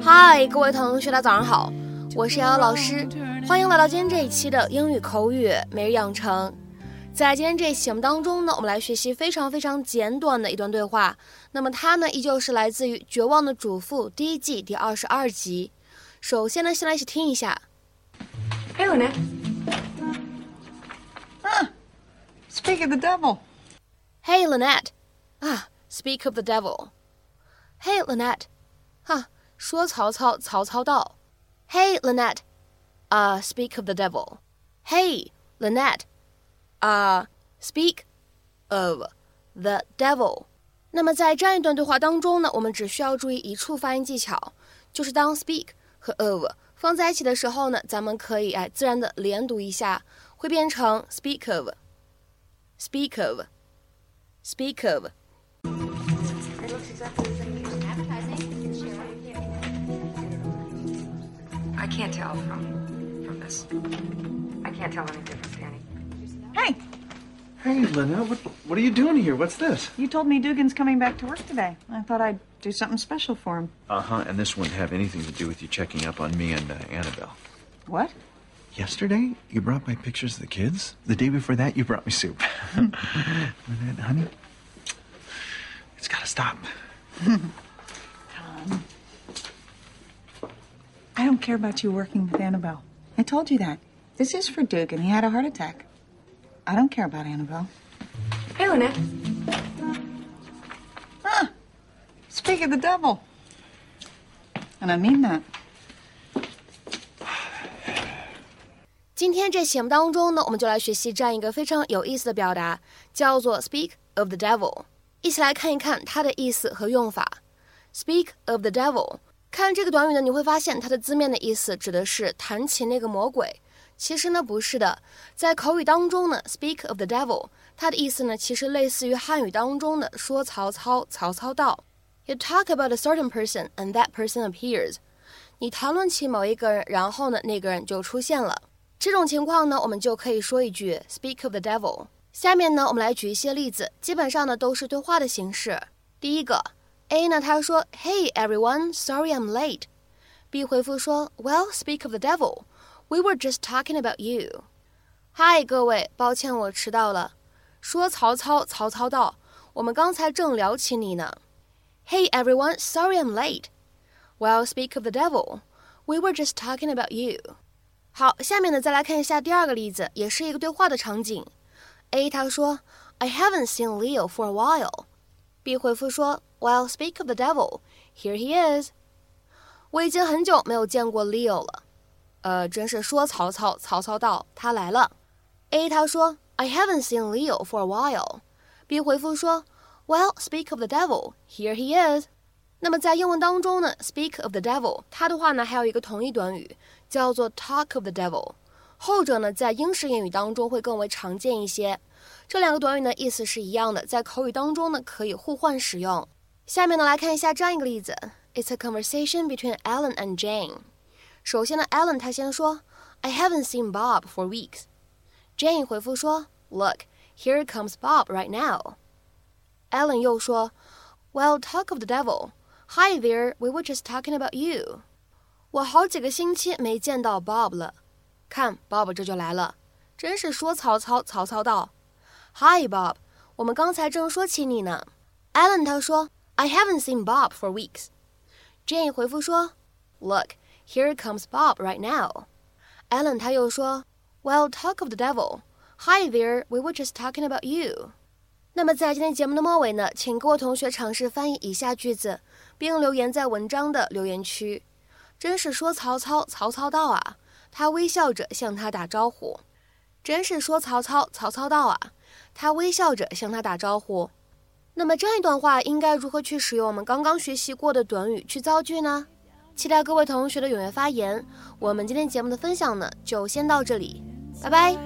嗨，各位同学，大家早上好，我是瑶瑶老师，欢迎来到今天这一期的英语口语每日养成。在今天这一期节目当中呢，我们来学习非常非常简短的一段对话。那么它呢，依旧是来自于《绝望的主妇》第一季第二十二集。首先呢，先来一起听一下。 Hey, Lynette. Huh. Speak of the devil. Hey, Lynette. 啊，Speak of the devil. Hey, Lynette. 哈，说曹操，曹操到。Hey, Lynette. 啊，Speak of the devil. Hey, Lynette. 啊，Speak of the devil. 那么在这样一段对话当中呢，我们只需要注意一处发音技巧，就是当 speak 和 of 放在一起的时候呢，咱们可以哎自然的连读一下，会变成 speak of，speak of，speak of。I can't tell from from this. I can't tell any difference, Danny. Hey, Hey, Lynette, what, what are you doing here? What's this? you told me Dugan's coming back to work today. I thought I'd do something special for him. Uh huh, and this wouldn't have anything to do with you checking up on me and uh, Annabelle. What? Yesterday, you brought my pictures of the kids. The day before that, you brought me soup. Honey, it's gotta stop. Tom. I don't care about you working with Annabelle. I told you that. This is for Dugan. He had a heart attack. I don't care about Annabelle. Hey, Lynette. Huh. Speak of the devil. And I mean that. 今天这节目当中呢，我们就来学习这样一个非常有意思的表达，叫做 “speak of the devil”。一起来看一看它的意思和用法。“speak of the devil”，看这个短语呢，你会发现它的字面的意思指的是谈起那个魔鬼。其实呢，不是的，在口语当中呢，“speak of the devil”，它的意思呢，其实类似于汉语当中的“说曹操，曹操到”。You talk about a certain person and that person appears。你谈论起某一个人，然后呢，那个人就出现了。这种情况呢，我们就可以说一句 “speak of the devil”。下面呢，我们来举一些例子，基本上呢都是对话的形式。第一个，A 呢他说：“Hey everyone, sorry I'm late。”B 回复说：“Well, speak of the devil, we were just talking about you。”嗨，各位，抱歉我迟到了。说曹操，曹操到，我们刚才正聊起你呢。Hey everyone, sorry I'm late. Well, speak of the devil, we were just talking about you. 好，下面呢，再来看一下第二个例子，也是一个对话的场景。A 他说：“I haven't seen Leo for a while。” B 回复说：“Well, speak of the devil, here he is。”我已经很久没有见过 Leo 了。 呃，真是说曹操，曹操到，他来了。A 他说：“I haven't seen Leo for a while。” B 回复说：“Well, speak of the devil, here he is。”那么在英文当中呢，speak of the devil，它的话呢还有一个同义短语叫做 talk of the devil，后者呢在英式英语当中会更为常见一些。这两个短语呢意思是一样的，在口语当中呢可以互换使用。下面呢来看一下这样一个例子：It's a conversation between Alan and Jane。首先呢，Alan 他先说：“I haven't seen Bob for weeks。” Jane 回复说：“Look, here comes Bob right now。” Alan 又说：“Well, talk of the devil。” Hi there, we were just talking about you. 我好几个星期没见到 Bob 了，看 Bob 这就来了，真是说曹操，曹操到。Hi Bob，我们刚才正说起你呢。Alan 他说，I haven't seen Bob for weeks. Jane 回复说，Look, Here comes Bob right now. Alan 他又说，Well, talk of the devil. Hi there, we were just talking about you. 那么在今天节目的末尾呢，请各位同学尝试翻译以下句子。并留言在文章的留言区。真是说曹操，曹操到啊！他微笑着向他打招呼。真是说曹操，曹操到啊！他微笑着向他打招呼。那么这样一段话应该如何去使用我们刚刚学习过的短语去造句呢？期待各位同学的踊跃发言。我们今天节目的分享呢，就先到这里，拜拜。